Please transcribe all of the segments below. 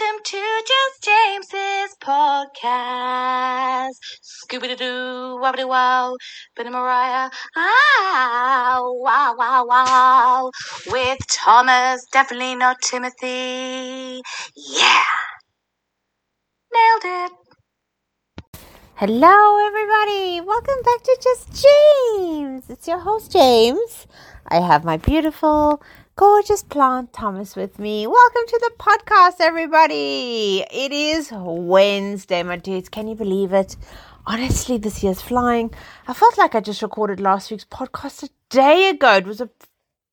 Welcome to Just James's podcast. Scooby Doo, wobbly wow, Benny Mariah, ah, wow, wow, wow. With Thomas, definitely not Timothy. Yeah. Nailed it. Hello, everybody. Welcome back to Just James. It's your host, James. I have my beautiful, gorgeous plant, Thomas, with me. Welcome to the podcast, everybody. It is Wednesday, my dudes. Can you believe it? Honestly, this year's flying. I felt like I just recorded last week's podcast a day ago. It was a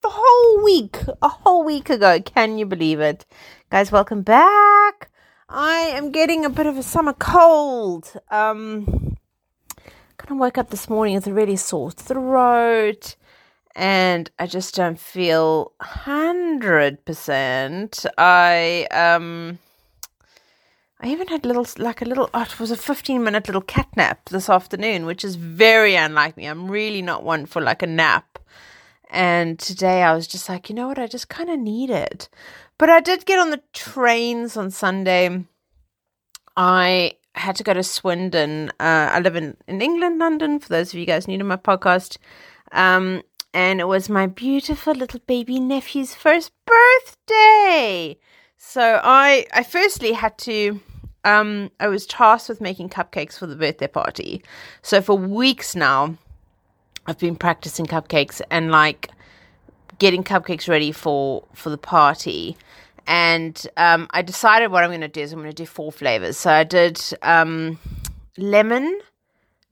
whole week, a whole week ago. Can you believe it? Guys, welcome back. I am getting a bit of a summer cold. Um, kind of woke up this morning with a really sore throat, and I just don't feel hundred percent. I um, I even had little like a little. Oh, it was a fifteen minute little cat nap this afternoon, which is very unlike me. I'm really not one for like a nap. And today I was just like, you know what? I just kind of need it. But I did get on the trains on Sunday. I had to go to Swindon. Uh, I live in, in England, London, for those of you guys new to my podcast. Um, and it was my beautiful little baby nephew's first birthday. So I, I firstly had to, um, I was tasked with making cupcakes for the birthday party. So for weeks now, I've been practicing cupcakes and like getting cupcakes ready for for the party and um, I decided what I'm going to do is I'm going to do four flavors. So I did um, lemon,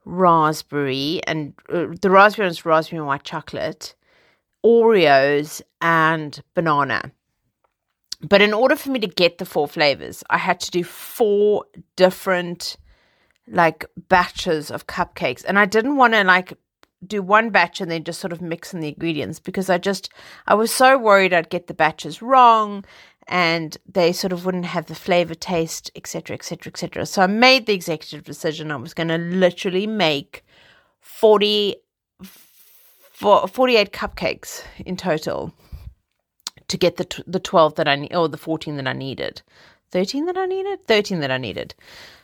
raspberry, and uh, the raspberry was raspberry and white chocolate, Oreos, and banana. But in order for me to get the four flavors, I had to do four different like batches of cupcakes, and I didn't want to like do one batch and then just sort of mix in the ingredients because I just I was so worried I'd get the batches wrong and they sort of wouldn't have the flavor taste etc etc etc so I made the executive decision I was going to literally make 40 48 cupcakes in total to get the the 12 that I need or the 14 that I needed. 13 that I needed? 13 that I needed.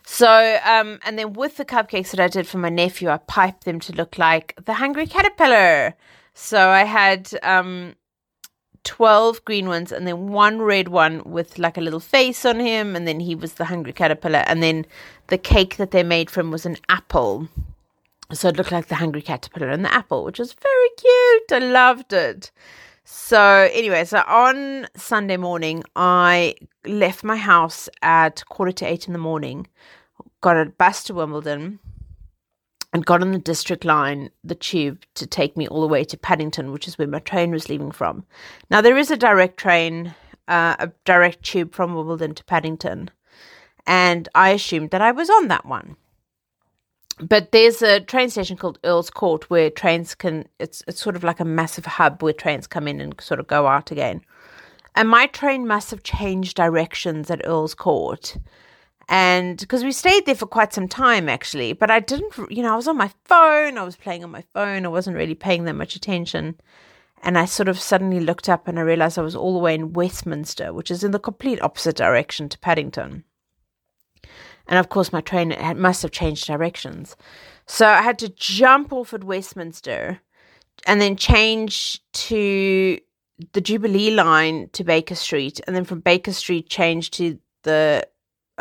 So, um, and then with the cupcakes that I did for my nephew, I piped them to look like the Hungry Caterpillar. So I had um, 12 green ones and then one red one with like a little face on him. And then he was the Hungry Caterpillar. And then the cake that they made from was an apple. So it looked like the Hungry Caterpillar and the apple, which was very cute. I loved it. So, anyway, so on Sunday morning, I left my house at quarter to eight in the morning, got a bus to Wimbledon, and got on the district line, the tube, to take me all the way to Paddington, which is where my train was leaving from. Now, there is a direct train, uh, a direct tube from Wimbledon to Paddington, and I assumed that I was on that one but there's a train station called Earl's Court where trains can it's it's sort of like a massive hub where trains come in and sort of go out again. And my train must have changed directions at Earl's Court. And because we stayed there for quite some time actually, but I didn't you know, I was on my phone, I was playing on my phone, I wasn't really paying that much attention. And I sort of suddenly looked up and I realized I was all the way in Westminster, which is in the complete opposite direction to Paddington. And of course, my train must have changed directions. So I had to jump off at Westminster and then change to the Jubilee line to Baker Street. And then from Baker Street, change to the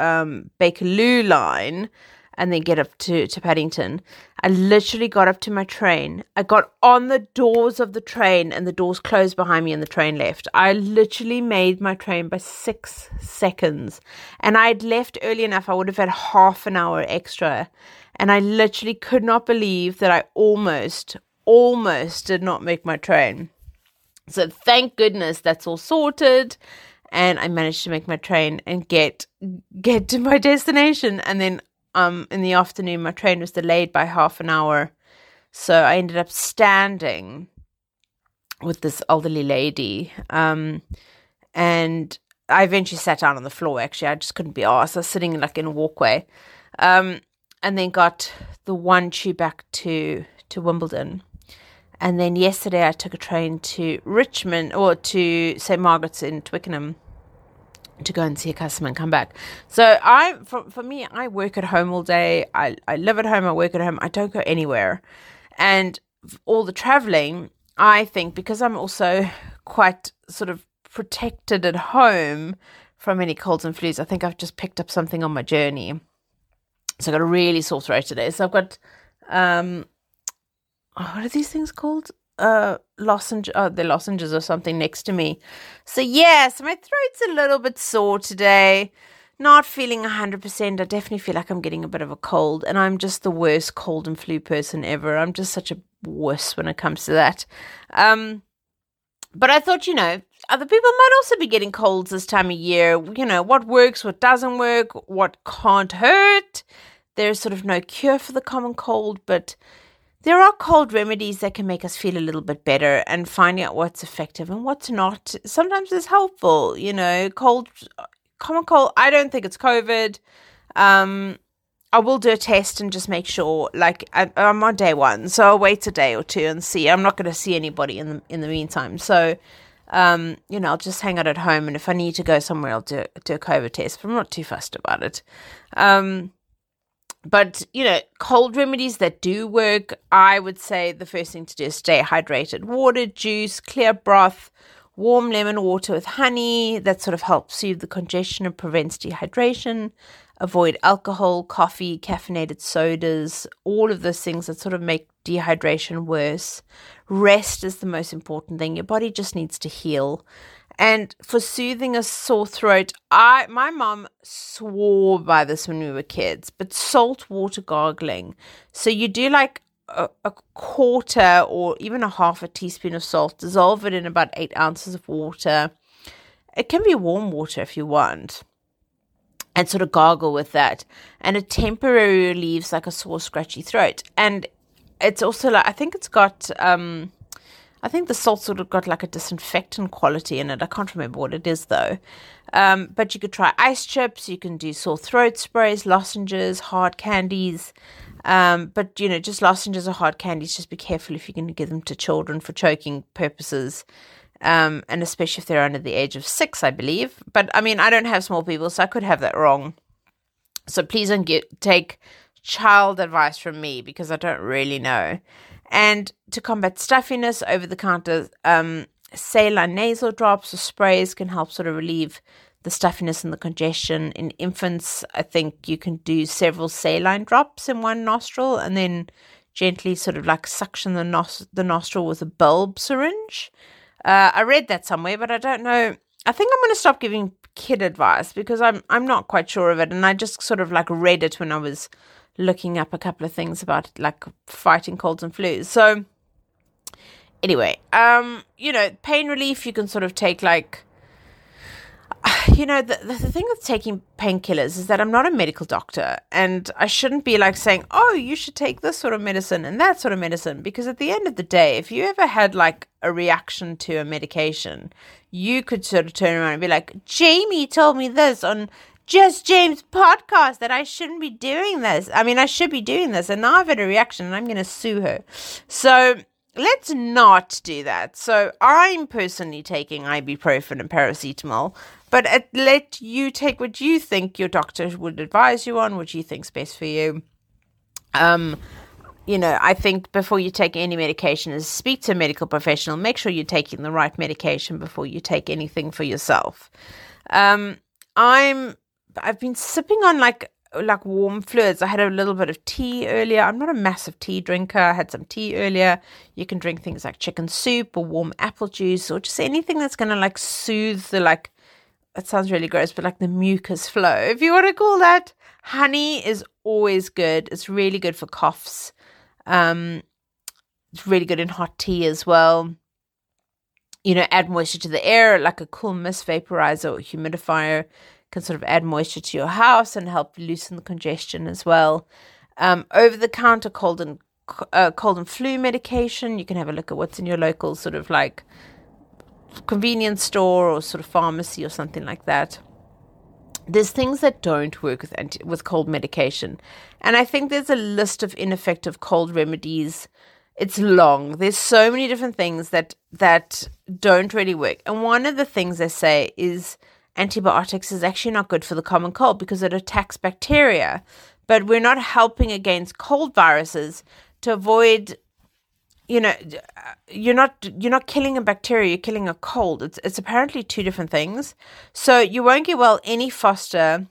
um, Bakerloo line and then get up to, to Paddington. I literally got up to my train. I got on the doors of the train and the doors closed behind me and the train left. I literally made my train by six seconds. And I'd left early enough, I would have had half an hour extra. And I literally could not believe that I almost, almost did not make my train. So thank goodness that's all sorted and I managed to make my train and get get to my destination. And then um in the afternoon my train was delayed by half an hour. So i ended up standing with this elderly lady um and i eventually sat down on the floor actually. I just couldn't be asked. I was sitting like in a walkway. Um and then got the one tube back to to wimbledon and then yesterday i took a train to richmond or to st margaret's in twickenham to go and see a customer and come back. So I, for, for me, I work at home all day. I, I live at home. I work at home. I don't go anywhere. And all the traveling, I think because I'm also quite sort of protected at home from any colds and flus, I think I've just picked up something on my journey. So I got a really sore throat today. So I've got, um, oh, what are these things called? uh lozenge uh, the lozenges or something next to me. So yes, my throat's a little bit sore today. Not feeling 100%. I definitely feel like I'm getting a bit of a cold and I'm just the worst cold and flu person ever. I'm just such a wuss when it comes to that. Um but I thought, you know, other people might also be getting colds this time of year. You know, what works, what doesn't work, what can't hurt. There's sort of no cure for the common cold, but there are cold remedies that can make us feel a little bit better and finding out what's effective and what's not sometimes is helpful. You know, cold, common cold, I don't think it's COVID. Um, I will do a test and just make sure. Like I, am on day one, so I'll wait a day or two and see. I'm not going to see anybody in the in the meantime, so um, you know, I'll just hang out at home. And if I need to go somewhere, I'll do do a COVID test. But I'm not too fussed about it. Um, but you know cold remedies that do work i would say the first thing to do is stay hydrated. Water juice clear broth warm lemon water with honey. That sort of helps soothe the congestion and prevents dehydration. Avoid alcohol coffee caffeinated sodas all of those things that sort of make dehydration worse. Rest is the most important thing. Your body just needs to heal and for soothing a sore throat, I my mom swore by this when we were kids, but salt water gargling. So you do like a, a, quarter or even a half a teaspoon of salt, dissolve it in about eight ounces of water. It can be warm water if you want. And sort of gargle with that. And it temporarily relieves like a sore, scratchy throat. And it's also like I think it's got um I think the salt sort of got like a disinfectant quality in it. I can't remember what it is though. Um, but you could try ice chips. You can do sore throat sprays, lozenges, hard candies. Um, but you know, just lozenges or hard candies. Just be careful if you're going to give them to children for choking purposes, um, and especially if they're under the age of six, I believe. But I mean, I don't have small people, so I could have that wrong. So please don't get take child advice from me because I don't really know. And to combat stuffiness, over the counter um, saline nasal drops or sprays can help sort of relieve the stuffiness and the congestion. In infants, I think you can do several saline drops in one nostril and then gently sort of like suction the, nos- the nostril with a bulb syringe. Uh, I read that somewhere, but I don't know. I think I'm going to stop giving kid advice because I'm I'm not quite sure of it, and I just sort of like read it when I was looking up a couple of things about like fighting colds and flus. So anyway, um, you know, pain relief you can sort of take like you know, the, the, thing with taking painkillers is that I'm not a medical doctor and I shouldn't be like saying, oh, you should take this sort of medicine and that sort of medicine. Because at the end of the day, if you ever had like a reaction to a medication, you could sort of turn around and be like, Jamie told me this on just James podcast that I shouldn't be doing this. I mean, I should be doing this. And now I've had a reaction and I'm going to sue her. So let's not do that. So I'm personally taking ibuprofen and paracetamol, but let you take what you think your doctor would advise you on, what you think's best for you. Um, you know, I think before you take any medication is speak to a medical professional. Make sure you're taking the right medication before you take anything for yourself. Um, I'm I've been sipping on like like warm fluids. I had a little bit of tea earlier. I'm not a massive tea drinker. I had some tea earlier. You can drink things like chicken soup or warm apple juice or just anything that's going to like soothe the like it sounds really gross, but like the mucus flow, if you want to call that. Honey is always good. It's really good for coughs. Um, it's really good in hot tea as well. You know, add moisture to the air, like a cool mist vaporizer or humidifier can sort of add moisture to your house and help loosen the congestion as well. Um, over the counter cold and uh, cold and flu medication, you can have a look at what's in your local sort of like convenience store or sort of pharmacy or something like that. There's things that don't work with anti- with cold medication, and I think there's a list of ineffective cold remedies. It's long. There's so many different things that that don't really work. And one of the things they say is antibiotics is actually not good for the common cold because it attacks bacteria. But we're not helping against cold viruses to avoid you know uh, you're not you're not killing a bacteria you're killing a cold. It's it's apparently two different things. So you won't get well any faster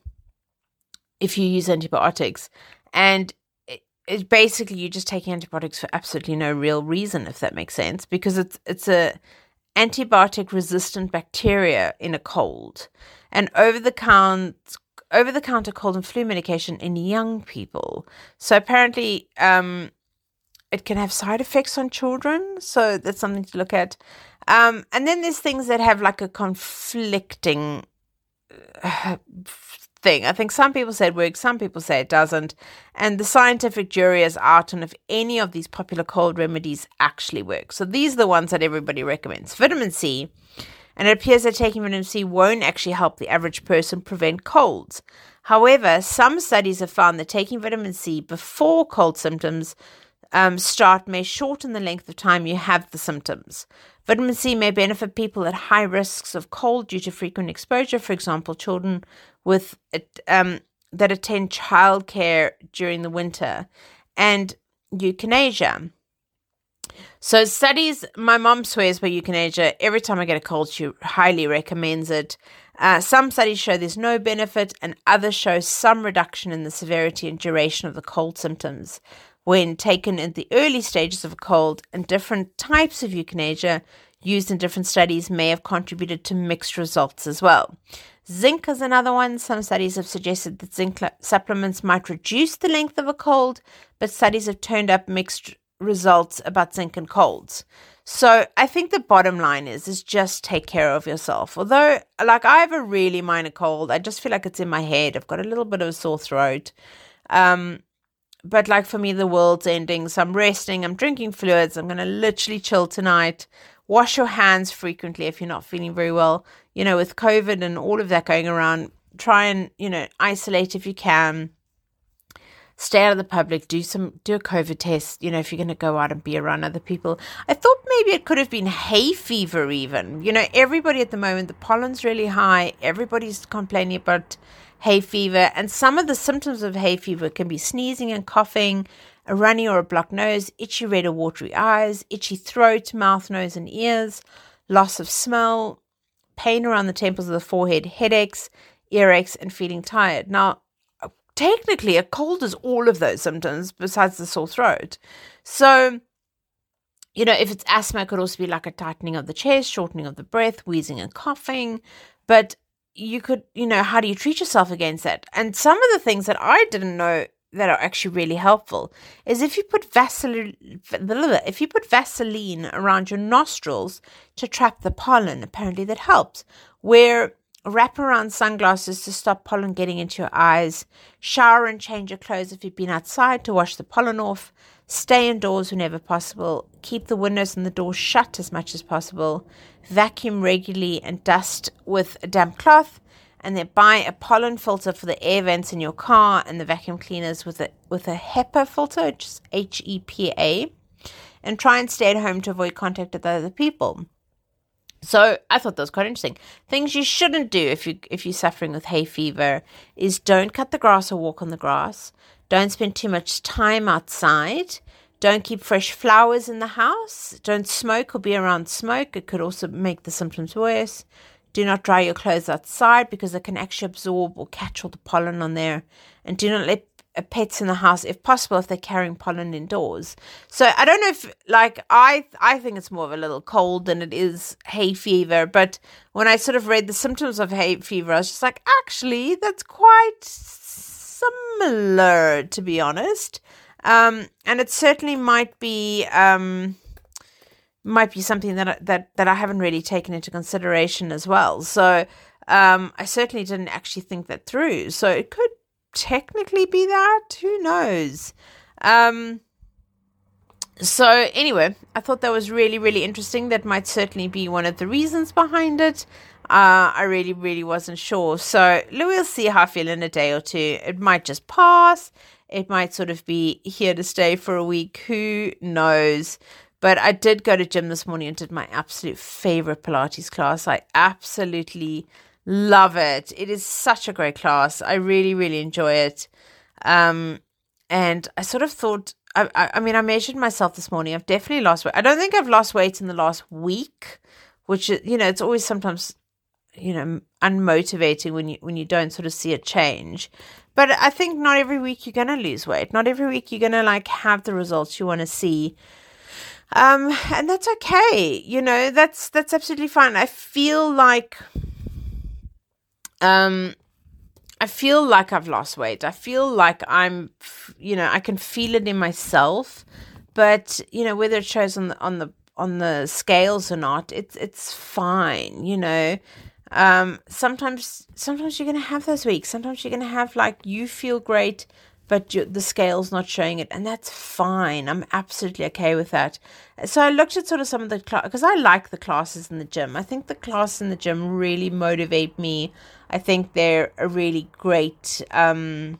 if you use antibiotics. And it, it basically you're just taking antibiotics for absolutely no real reason if that makes sense because it's it's a antibiotic resistant bacteria in a cold and over the count over the counter cold and flu medication in young people so apparently um it can have side effects on children. So that's something to look at. Um, and then there's things that have like a conflicting uh, thing. I think some people say it works, some people say it doesn't. And the scientific jury is out on if any of these popular cold remedies actually work. So these are the ones that everybody recommends. Vitamin C. And it appears that taking vitamin C won't actually help the average person prevent colds. However, some studies have found that taking vitamin C before cold symptoms um, start may shorten the length of time you have the symptoms. Vitamin C may benefit people at high risks of cold due to frequent exposure, for example, children with um, that attend childcare during the winter, and echinacea. So studies, my mom swears by echinacea. Every time I get a cold, she highly recommends it. Uh, some studies show there's no benefit, and others show some reduction in the severity and duration of the cold symptoms when taken in the early stages of a cold, and different types of echinacea used in different studies may have contributed to mixed results as well. Zinc is another one. Some studies have suggested that zinc supplements might reduce the length of a cold, but studies have turned up mixed results about zinc and colds. So I think the bottom line is is just take care of yourself. Although like I have a really minor cold, I just feel like it's in my head. I've got a little bit of a sore throat. Um, but like for me, the world's ending. So I'm resting, I'm drinking fluids, I'm going to literally chill tonight. Wash your hands frequently if you're not feeling very well. You know, with COVID and all of that going around, try and, you know, isolate if you can. Stay out of the public, do some do a COVID test, you know, if you're gonna go out and be around other people. I thought maybe it could have been hay fever even. You know, everybody at the moment, the pollen's really high, everybody's complaining about hay fever, and some of the symptoms of hay fever can be sneezing and coughing, a runny or a blocked nose, itchy red or watery eyes, itchy throat, mouth, nose, and ears, loss of smell, pain around the temples of the forehead, headaches, earaches, and feeling tired. Now, technically, a cold is all of those symptoms besides the sore throat. So, you know, if it's asthma, it could also be like a tightening of the chest, shortening of the breath, wheezing and coughing. But you could, you know, how do you treat yourself against that? And some of the things that I didn't know that are actually really helpful is if you put Vaseline, if you put Vaseline around your nostrils to trap the pollen, apparently that helps. Wear wraparound sunglasses to stop pollen getting into your eyes. Shower and change your clothes if you've been outside to wash the pollen off. Stay indoors whenever possible. Keep the windows and the doors shut as much as possible. Vacuum regularly and dust with a damp cloth. And then buy a pollen filter for the air vents in your car and the vacuum cleaners with a with a HEPA filter, just H E P A. And try and stay at home to avoid contact with other people. So I thought that was quite interesting. Things you shouldn't do if you if you're suffering with hay fever is don't cut the grass or walk on the grass. Don't spend too much time outside. Don't keep fresh flowers in the house. Don't smoke or be around smoke. It could also make the symptoms worse. Do not dry your clothes outside because it can actually absorb or catch all the pollen on there. And do not let uh, pets in the house if possible if they're carrying pollen indoors. So I don't know if like I I think it's more of a little cold than it is hay fever, but when I sort of read the symptoms of hay fever, I was just like, actually, that's quite similar, to be honest. Um, and it certainly might be um, might be something that that that I haven't really taken into consideration as well. So um, I certainly didn't actually think that through. So it could technically be that. Who knows? Um, so anyway, I thought that was really really interesting. That might certainly be one of the reasons behind it. Uh, I really, really wasn't sure. So we'll see how I feel in a day or two. It might just pass. It might sort of be here to stay for a week. Who knows? But I did go to gym this morning and did my absolute favorite Pilates class. I absolutely Love it. It is such a great class. I really, really enjoy it. Um, and I sort of thought, I, I, I mean, I measured myself this morning. I've definitely lost weight. I don't think I've lost weight in the last week, which you know, it's always sometimes, you know, unmotivating when you when you don't sort of see a change. But I think not every week you're gonna lose weight. Not every week you're gonna like have the results you want to see. Um, and that's okay. You know, that's that's absolutely fine. I feel like um I feel like I've lost weight. I feel like I'm, you know, I can feel it in myself. But you know, whether it shows on the on the on the scales or not, it's it's fine. You know, um, sometimes sometimes you're gonna have those weeks. Sometimes you're gonna have like you feel great, but you, the scale's not showing it, and that's fine. I'm absolutely okay with that. So I looked at sort of some of the class because I like the classes in the gym. I think the classes in the gym really motivate me. I think they're a really great um,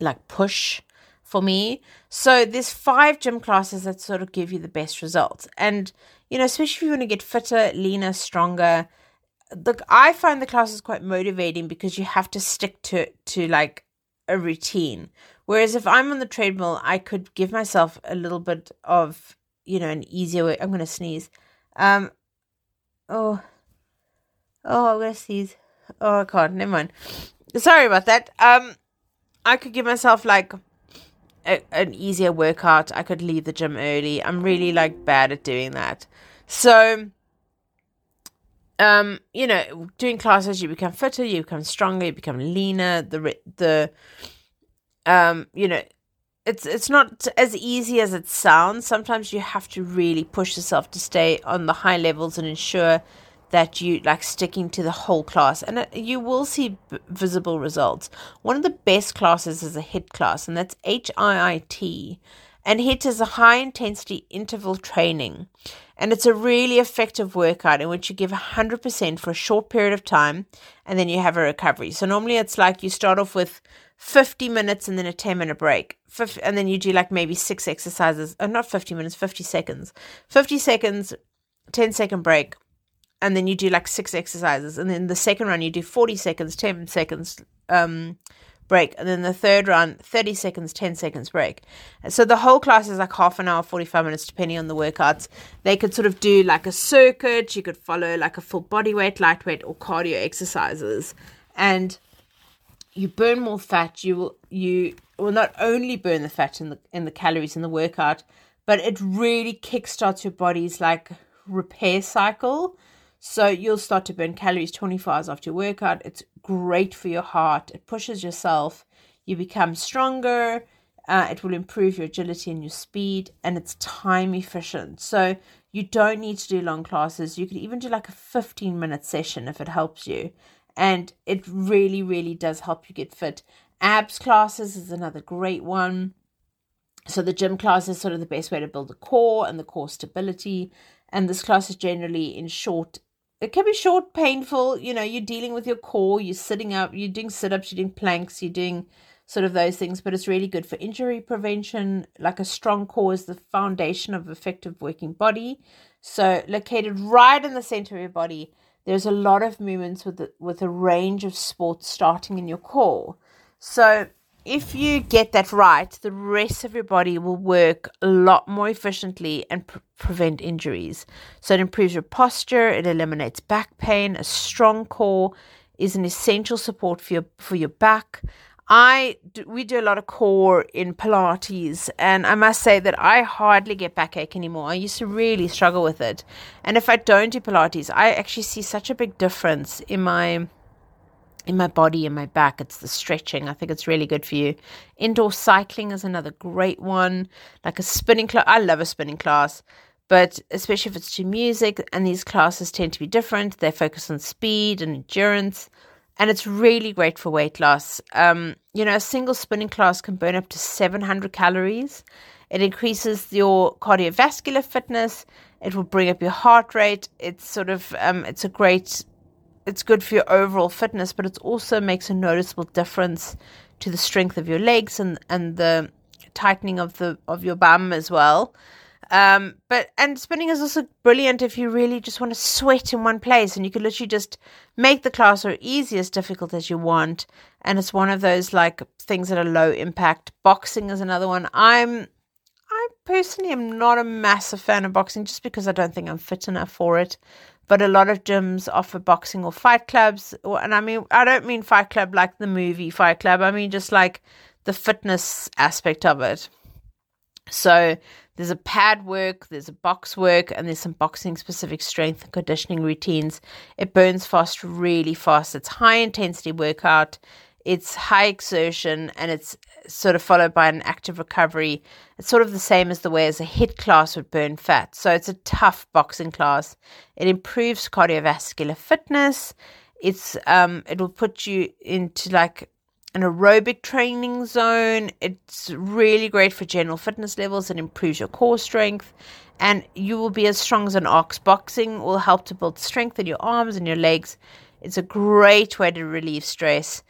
like push for me. So there's five gym classes that sort of give you the best results, and you know, especially if you want to get fitter, leaner, stronger. The I find the classes quite motivating because you have to stick to to like a routine. Whereas if I'm on the treadmill, I could give myself a little bit of, you know, an easier way. I'm to sneeze. Um, oh, oh, I'm to sneeze. Oh, I can't. Never mind. Sorry about that. Um, I could give myself like a, an easier workout. I could leave the gym early. I'm really like bad at doing that. So, um, you know, doing classes, you become fitter, you become stronger, you become leaner. The the, um, you know, it's it's not as easy as it sounds. Sometimes you have to really push yourself to stay on the high levels and ensure that you like sticking to the whole class and uh, you will see b- visible results one of the best classes is a HIIT class and that's h-i-i-t and HIIT is a high intensity interval training and it's a really effective workout in which you give 100% for a short period of time and then you have a recovery. So normally it's like you start off with 50 minutes and then a 10 minute break. and then you do like maybe six exercises, or uh, not 50 minutes, 50 seconds. 50 seconds, 10 second break. And then you do like six exercises. And then the second run, you do 40 seconds, 10 seconds, um, break. And then the third run, 30 seconds, 10 seconds break. So the whole class is like half an hour, 45 minutes, depending on the workouts. They could sort of do like a circuit. You could follow like a full body weight, lightweight, or cardio exercises. And you burn more fat. You will, you will not only burn the fat in the, in the calories in the workout, but it really kickstarts your body's like repair cycle. So you'll start to burn calories 24 hours after your workout. It's great for your heart. It pushes yourself. You become stronger. Uh, it will improve your agility and your speed, and it's time efficient. So you don't need to do long classes. You could even do like a 15 minute session if it helps you. And it really, really does help you get fit. Abs classes is another great one. So the gym class is sort of the best way to build the core and the core stability. And this class is generally in short it can be short, painful. You know, you're dealing with your core, you're sitting up, you're doing sit ups, you're doing planks, you're doing sort of those things, but it's really good for injury prevention. Like a strong core is the foundation of effective working body. So, located right in the center of your body, there's a lot of movements with the, with a range of sports starting in your core. So, if you get that right, the rest of your body will work a lot more efficiently and pre- prevent injuries. So it improves your posture, it eliminates back pain. A strong core is an essential support for your for your back. I do, we do a lot of core in Pilates, and I must say that I hardly get backache anymore. I used to really struggle with it, and if I don't do Pilates, I actually see such a big difference in my in my body and my back. It's the stretching. I think it's really good for you. Indoor cycling is another great one. Like a spinning class. I love a spinning class, but especially if it's to music, and these classes tend to be different. They focus on speed and endurance, and it's really great for weight loss. Um, you know, a single spinning class can burn up to 700 calories. It increases your cardiovascular fitness. It will bring up your heart rate. It's sort of um, it's a great it's good for your overall fitness, but it also makes a noticeable difference to the strength of your legs and, and the tightening of the of your bum as well. Um, but and spinning is also brilliant if you really just want to sweat in one place, and you can literally just make the class or easy as difficult as you want. And it's one of those like things that are low impact. Boxing is another one. I'm I personally am not a massive fan of boxing just because I don't think I'm fit enough for it. But a lot of gyms offer boxing or fight clubs, or, and I mean I don't mean fight club like the movie Fight Club. I mean just like the fitness aspect of it. So there's a pad work, there's a box work, and there's some boxing specific strength and conditioning routines. It burns fast really fast. It's high intensity workout, it's high exertion, and it's sort of followed by an active recovery. It's sort of the same as the way as a HIIT class would burn fat. So it's a tough boxing class. It improves cardiovascular fitness. It's um it will put you into like an aerobic training zone. It's really great for general fitness levels. It improves your core strength, and you will be as strong as an ox. Boxing will help to build strength in your arms and your legs. It's a great way to relieve stress.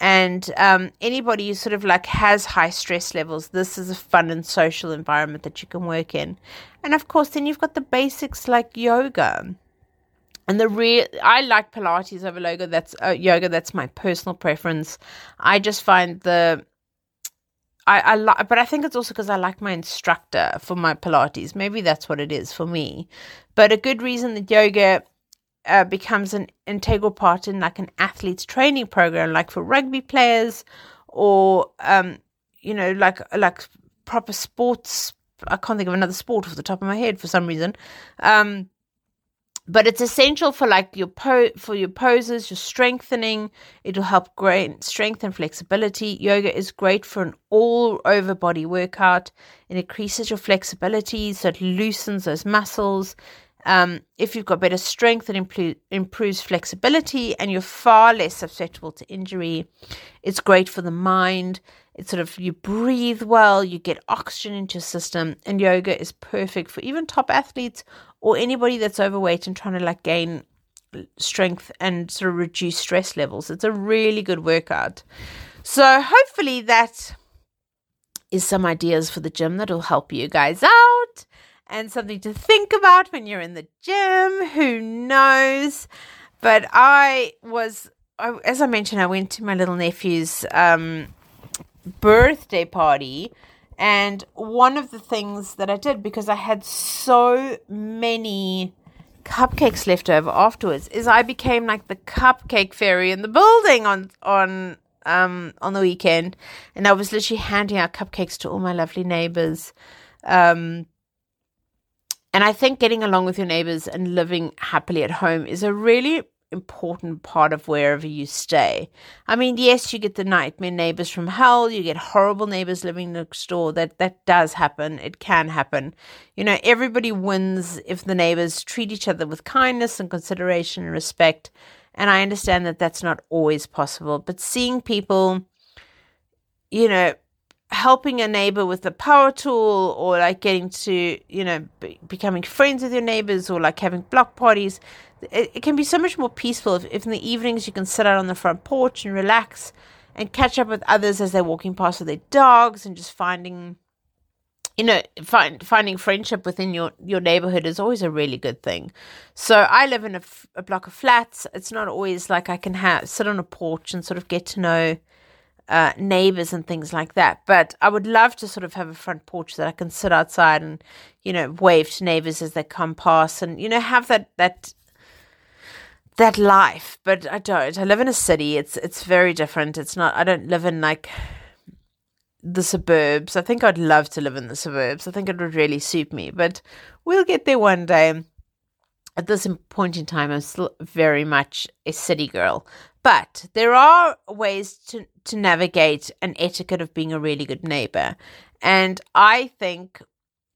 And um, anybody who sort of like has high stress levels, this is a fun and social environment that you can work in. And of course, then you've got the basics like yoga and the real I like Pilates over yoga. That's uh, yoga. That's my personal preference. I just find the I, I like, but I think it's also because I like my instructor for my Pilates. Maybe that's what it is for me. But a good reason that yoga uh, becomes an integral part in like an athlete's training program, like for rugby players, or um, you know, like like proper sports. I can't think of another sport off the top of my head for some reason. Um, but it's essential for like your po for your poses, your strengthening. It'll help great strength and flexibility. Yoga is great for an all over body workout. It increases your flexibility, so it loosens those muscles. Um, if you've got better strength, it impl- improves flexibility, and you're far less susceptible to injury. It's great for the mind. It's sort of you breathe well, you get oxygen into your system, and yoga is perfect for even top athletes or anybody that's overweight and trying to like gain strength and sort of reduce stress levels. It's a really good workout. So hopefully that is some ideas for the gym that'll help you guys out and something to think about when you're in the gym. Who knows? But I was, as I mentioned, I went to my little nephew's um, birthday party and one of the things that I did, because I had so many cupcakes left over afterwards, is I became like the cupcake fairy in the building on on um on the weekend, and I was literally handing out cupcakes to all my lovely neighbors. Um, and I think getting along with your neighbors and living happily at home is a really important part of wherever you stay. I mean, yes, you get the nightmare neighbors from hell, you get horrible neighbors living next door. That that does happen. It can happen. You know, everybody wins if the neighbors treat each other with kindness and consideration and respect. And I understand that that's not always possible, but seeing people you know, helping a neighbor with a power tool or like getting to, you know, be, becoming friends with your neighbors or like having block parties it, it can be so much more peaceful if, if in the evenings you can sit out on the front porch and relax and catch up with others as they're walking past with their dogs and just finding you know find, finding friendship within your your neighborhood is always a really good thing. So i live in a, f- a block of flats. It's not always like i can have sit on a porch and sort of get to know uh, neighbors and things like that. But I would love to sort of have a front porch that I can sit outside and, you know, wave to neighbors as they come past and, you know, have that, that that life, but I don't. I live in a city. It's it's very different. It's not. I don't live in like the suburbs. I think I'd love to live in the suburbs. I think it would really suit me, but we'll get there one day. At this point in time, I'm still very much a city girl. But there are ways to, to navigate an etiquette of being a really good neighbor. And I think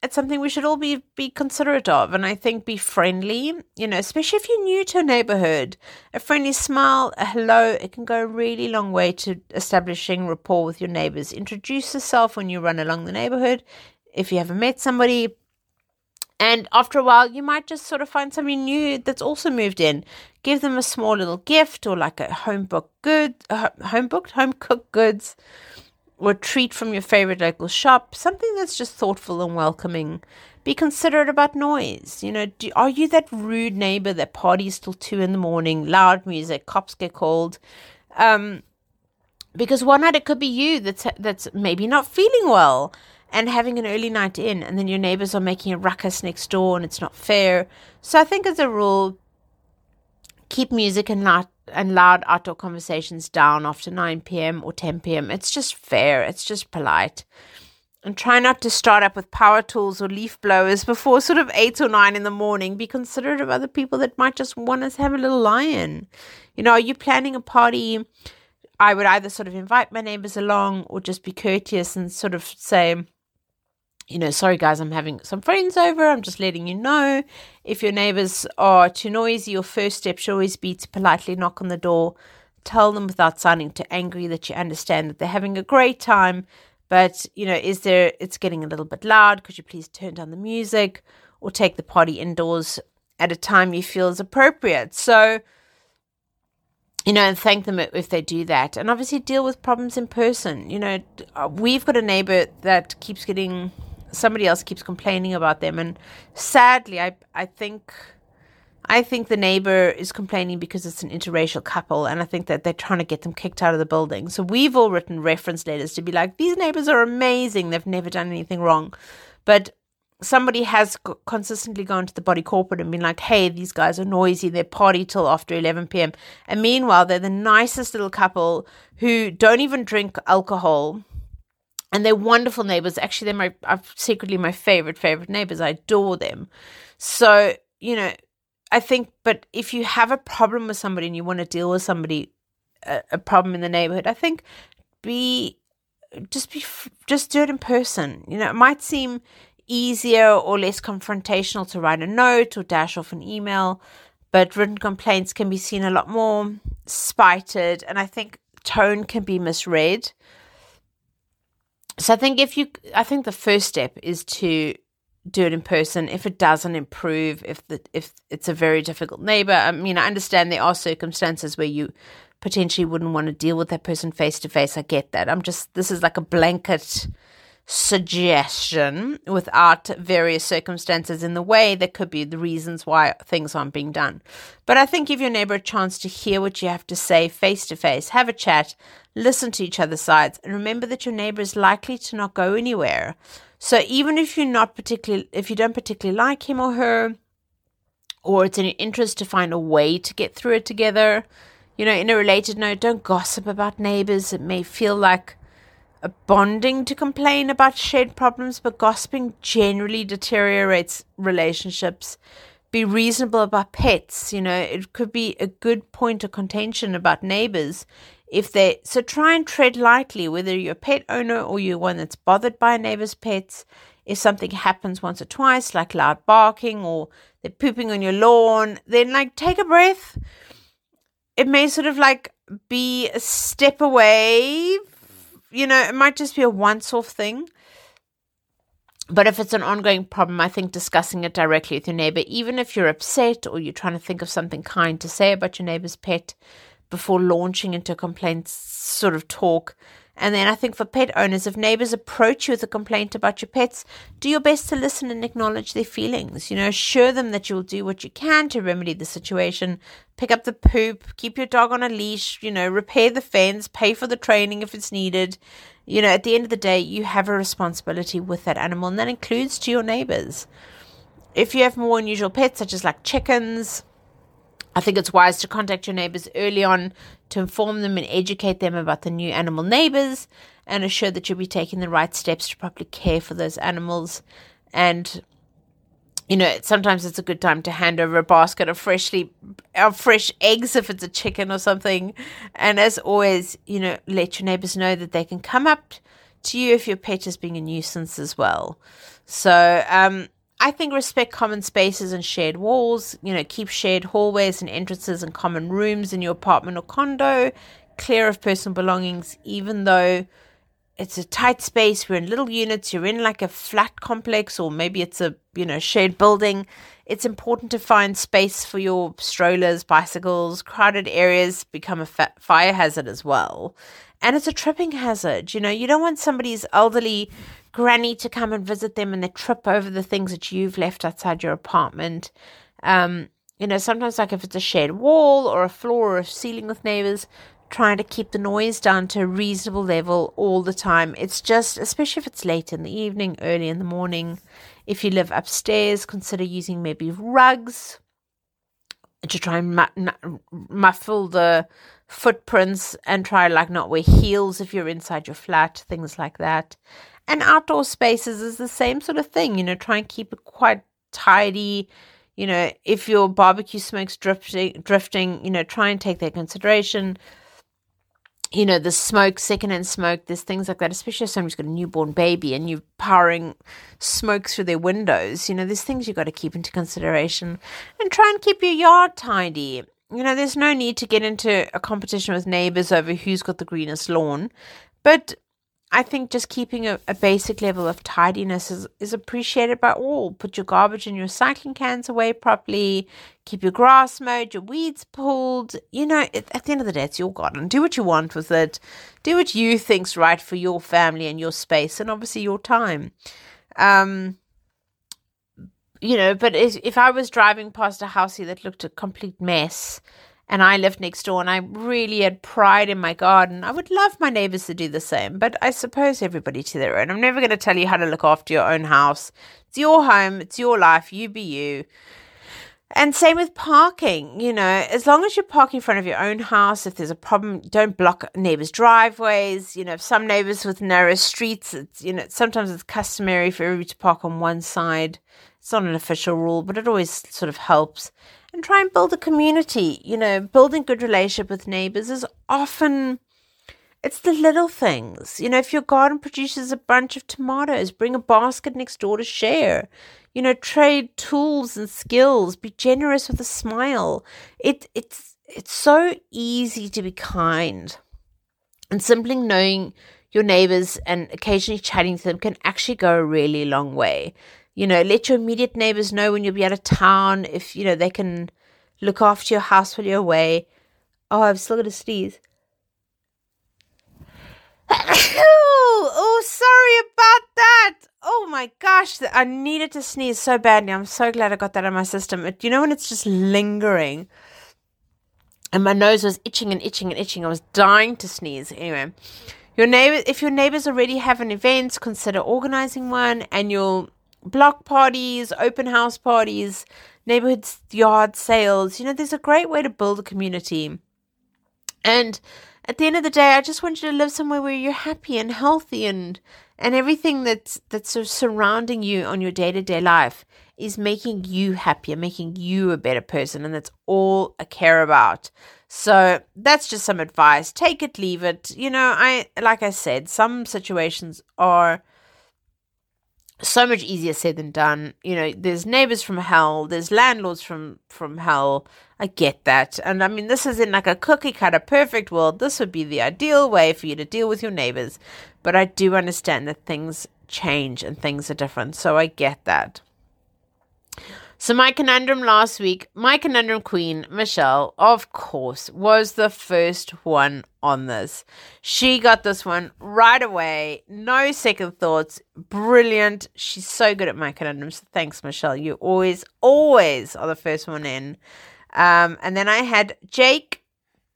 it's something we should all be be considerate of. And i think be friendly you know especially if you're new to a neighborhood. A friendly smile a hello it can go a really long way to establishing rapport with your neighbors. Introduce yourself when you run along the neighborhood if you haven't met somebody. And after a while you might just sort of find somebody new that's also moved in give them a small little gift or like a home booked good home booked home cooked goods or treat from your favorite local shop, something that's just thoughtful and welcoming. be considerate about noise. You know, do, are you that rude neighbor that parties till two in the morning, loud music, cops get called? Um, because one night it could be you that's that's maybe not feeling well and having an early night in, and then your neighbors are making a ruckus next door, and it's not fair. So I think as a rule, keep music and loud and loud outdoor conversations down after 9 p.m. or 10 p.m. It's just fair. It's just polite. And try not to start up with power tools or leaf blowers before sort of 8 or 9 in the morning. Be considerate of other people that might just want us to have a little lion. You know, are you planning a party? I would either sort of invite my neighbors along or just be courteous and sort of say, you know, sorry guys, I'm having some friends over. I'm just letting you know. If your neighbors are too noisy, your first step should always be to politely knock on the door. Tell them without sounding too angry that you understand that they're having a great time. But, you know, is there, it's getting a little bit loud. Could you please turn down the music or take the party indoors at a time you feel is appropriate? So, you know, and thank them if they do that. And obviously deal with problems in person. You know, uh, we've got a neighbor that keeps getting somebody else keeps complaining about them. And sadly i i think i think the neighbor is complaining because it's an interracial couple and i think that they're trying to get them kicked out of the building. So we've all written reference letters to be like these neighbors are amazing. They've never done anything wrong. But somebody has consistently gone to the body corporate and been like, hey, these guys are noisy. They party till after 11 p.m. And meanwhile, they're the nicest little couple who don't even drink alcohol and they're wonderful neighbors. Actually, they're my are secretly my favorite favorite neighbors. I adore them. So you know, I think. But if you have a problem with somebody and you want to deal with somebody, a, a problem in the neighborhood, I think be just be just do it in person. You know, it might seem easier or less confrontational to write a note or dash off an email, but written complaints can be seen a lot more spited, and I think tone can be misread so I think if you, I think the first step is to do it in person. If it doesn't improve, if the if it's a very difficult neighbor, I mean, I understand there are circumstances where you potentially wouldn't want to deal with that person face to face. I get that. I'm just this is like a blanket suggestion without various circumstances in the way that could be the reasons why things aren't being done. But I think give your neighbor a chance to hear what you have to say face to face, have a chat, listen to each other's sides, and remember that your neighbor is likely to not go anywhere. So even if you're not particularly, if you don't particularly like him or her, or it's in your interest to find a way to get through it together, you know, in a related note, don't gossip about neighbors. It may feel like Uh, bonding to complain about shared problems, but gossiping generally deteriorates relationships. Be reasonable about pets. You know, it could be a good point of contention about neighbors if they so try and tread lightly whether you're a pet owner or you're one that's bothered by a neighbor's pets if something happens once or twice like loud barking or they're pooping on your lawn then like take a breath it may sort of like be a step away you know it might just be a once off thing but if it's an ongoing problem, I think discussing it directly with your neighbor, even if you're upset or you're trying to think of something kind to say about your neighbor's pet, before launching into complaints sort of talk. And then I think for pet owners, if neighbors approach you with a complaint about your pets, do your best to listen and acknowledge their feelings. You know, assure them that you'll do what you can to remedy the situation. Pick up the poop, keep your dog on a leash, you know, repair the fence, pay for the training if it's needed. You know, at the end of the day, you have a responsibility with that animal, and that includes to your neighbors. If you have more unusual pets, such as like chickens, I think it's wise to contact your neighbors early on to inform them and educate them about the new animal neighbors and assure that you'll be taking the right steps to properly care for those animals. And you know, sometimes it's a good time to hand over a basket of freshly of fresh eggs if it's a chicken or something. And as always, you know, let your neighbors know that they can come up to you if your pet is being a nuisance as well. So, um, I think respect common spaces and shared walls. You know, keep shared hallways and entrances and common rooms in your apartment or condo clear of personal belongings, even though it's a tight space. We're in little units. You're in like a flat complex, or maybe it's a you know shared building. It's important to find space for your strollers, bicycles. Crowded areas become a fa- fire hazard as well, and it's a tripping hazard. You know, you don't want somebody's elderly granny to come and visit them and they trip over the things that you've left outside your apartment. Um, you know, sometimes like if it's a shared wall or a floor or a ceiling with neighbors, trying to keep the noise down to a reasonable level all the time. It's just, especially if it's late in the evening, early in the morning. If you live upstairs, consider using maybe rugs to try and muffle the footprints and try like not wear heels if you're inside your flat, things like that. And outdoor spaces is the same sort of thing, you know, try and keep it quite tidy. You know, if your barbecue smoke's drifting, drifting, you know, try and take that consideration you know, the smoke, secondhand smoke, there's things like that, especially if somebody's got a newborn baby and you're powering smoke through their windows. You know, there's things you've got to keep into consideration and try and keep your yard tidy. You know, there's no need to get into a competition with neighbors over who's got the greenest lawn, but I think just keeping a, a, basic level of tidiness is, is appreciated by all. Put your garbage and your recycling cans away properly. Keep your grass mowed, your weeds pulled. You know, it, at the end of the day, it's your garden. Do what you want with it. Do what you think's right for your family and your space, and obviously your time. Um, you know, but if, if I was driving past a house that looked a complete mess, and I lived next door and I really had pride in my garden, I would love my neighbors to do the same. But I suppose everybody to their own. I'm never going to tell you how to look after your own house. It's your home, it's your life, you be you. And same with parking, you know, as long as you park in front of your own house, if there's a problem, don't block neighbors' driveways. You know, some neighbors with narrow streets, it's, you know, sometimes it's customary for everybody to park on one side. It's not an official rule, but it always sort of helps and try and build a community. You know, building good relationship with neighbors is often it's the little things. You know, if your garden produces a bunch of tomatoes, bring a basket next door to share. You know, trade tools and skills. Be generous with a smile. It it's it's so easy to be kind. And simply knowing your neighbors and occasionally chatting to them can actually go a really long way. You know, let your immediate neighbors know when you'll be out of town if, you know, they can look after your house while you're away. Oh, I've still got to sneeze. oh, sorry about that. Oh my gosh, I needed to sneeze so badly. I'm so glad I got that in my system. Do you know when it's just lingering? And my nose was itching and itching and itching. I was dying to sneeze. Anyway, your neighbor, if your neighbors already have an event, consider organizing one, and you'll block parties, open house parties, neighborhood yard sales. You know, there's a great way to build a community. And at the end of the day, I just want you to live somewhere where you're happy and healthy and and everything that's that's sort of surrounding you on your day to day life is making you happier, making you a better person, and that's all I care about. So that's just some advice. Take it, leave it. You know, I like I said, some situations are so much easier said than done. You know, there's neighbors from hell, there's landlords from from hell. I get that. And I mean, this is in like a cookie cutter perfect world. This would be the ideal way for you to deal with your neighbors. But I do understand that things change and things are different. So I get that. So, my conundrum last week, my conundrum queen, Michelle, of course, was the first one on this. She got this one right away, no second thoughts. Brilliant. She's so good at my conundrums. Thanks, Michelle. You always, always are the first one in. Um, and then I had Jake,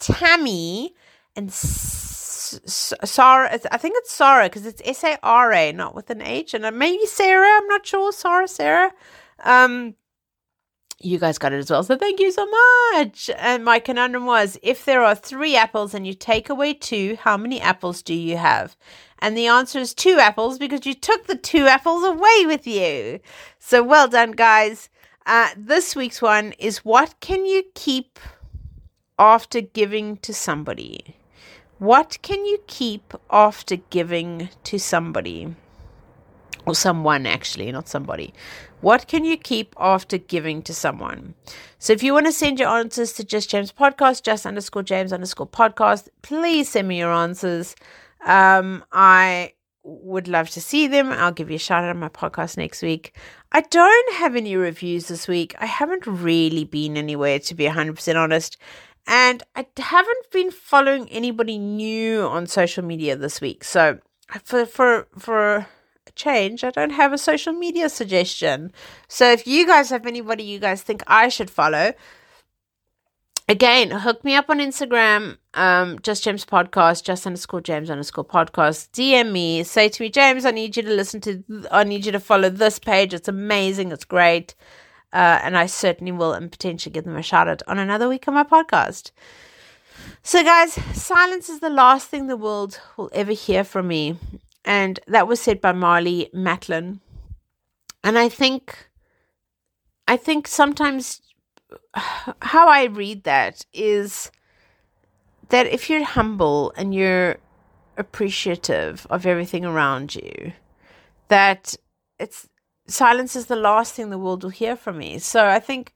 Tammy, and Sarah. I think it's Sarah because it's S A R A, not with an H. And maybe Sarah. I'm not sure. Sarah, Sarah. Um, you guys got it as well. So thank you so much. And my conundrum was if there are three apples and you take away two, how many apples do you have? And the answer is two apples because you took the two apples away with you. So well done, guys. Uh, this week's one is what can you keep after giving to somebody? What can you keep after giving to somebody? Or someone, actually, not somebody. What can you keep after giving to someone? So if you want to send your answers to Just James Podcast, just underscore James underscore podcast, please send me your answers. Um, I would love to see them. I'll give you a shout out on my podcast next week. I don't have any reviews this week. I haven't really been anywhere, to be 100% honest. And I haven't been following anybody new on social media this week. So for, for, for change. I don't have a social media suggestion. So if you guys have anybody you guys think I should follow, again, hook me up on Instagram, um, just James podcast, just underscore James underscore podcast. DM me, say to me, James, I need you to listen to, I need you to follow this page. It's amazing. It's great. Uh, and I certainly will and potentially give them a shout out on another week on my podcast. So, guys, silence is the last thing the world will ever hear from me. And that was said by Marlee Matlin. And I think, I think sometimes how I read that is that if you're humble and you're appreciative of everything around you, that it's silence is the last thing the world will hear from me. So I think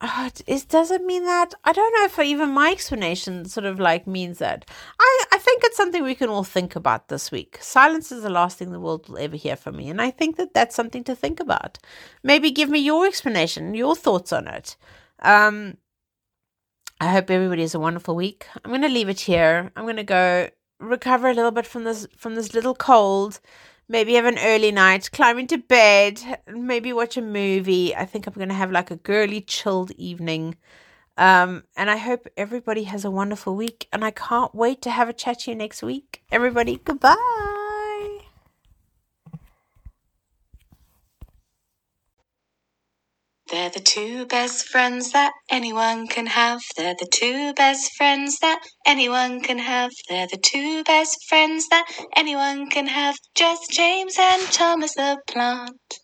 uh, it doesn't mean that. I don't know if even my explanation sort of like means that. I, I think it's something we can all think about this week. Silence is the last thing the world will ever hear from me. And I think that that's something to think about. Maybe give me your explanation, your thoughts on it. Um, I hope everybody has a wonderful week. I'm going to leave it here. I'm going to go recover a little bit from this from this little cold maybe have an early night, climb into bed, maybe watch a movie. I think I'm going to have like a girly, chilled evening. Um, and I hope everybody has a wonderful week. And I can't wait to have a chat to you next week. Everybody, goodbye. They're the two best friends that anyone can have. They're the two best friends that anyone can have. They're the two best friends that anyone can have. Just James and Thomas the plant.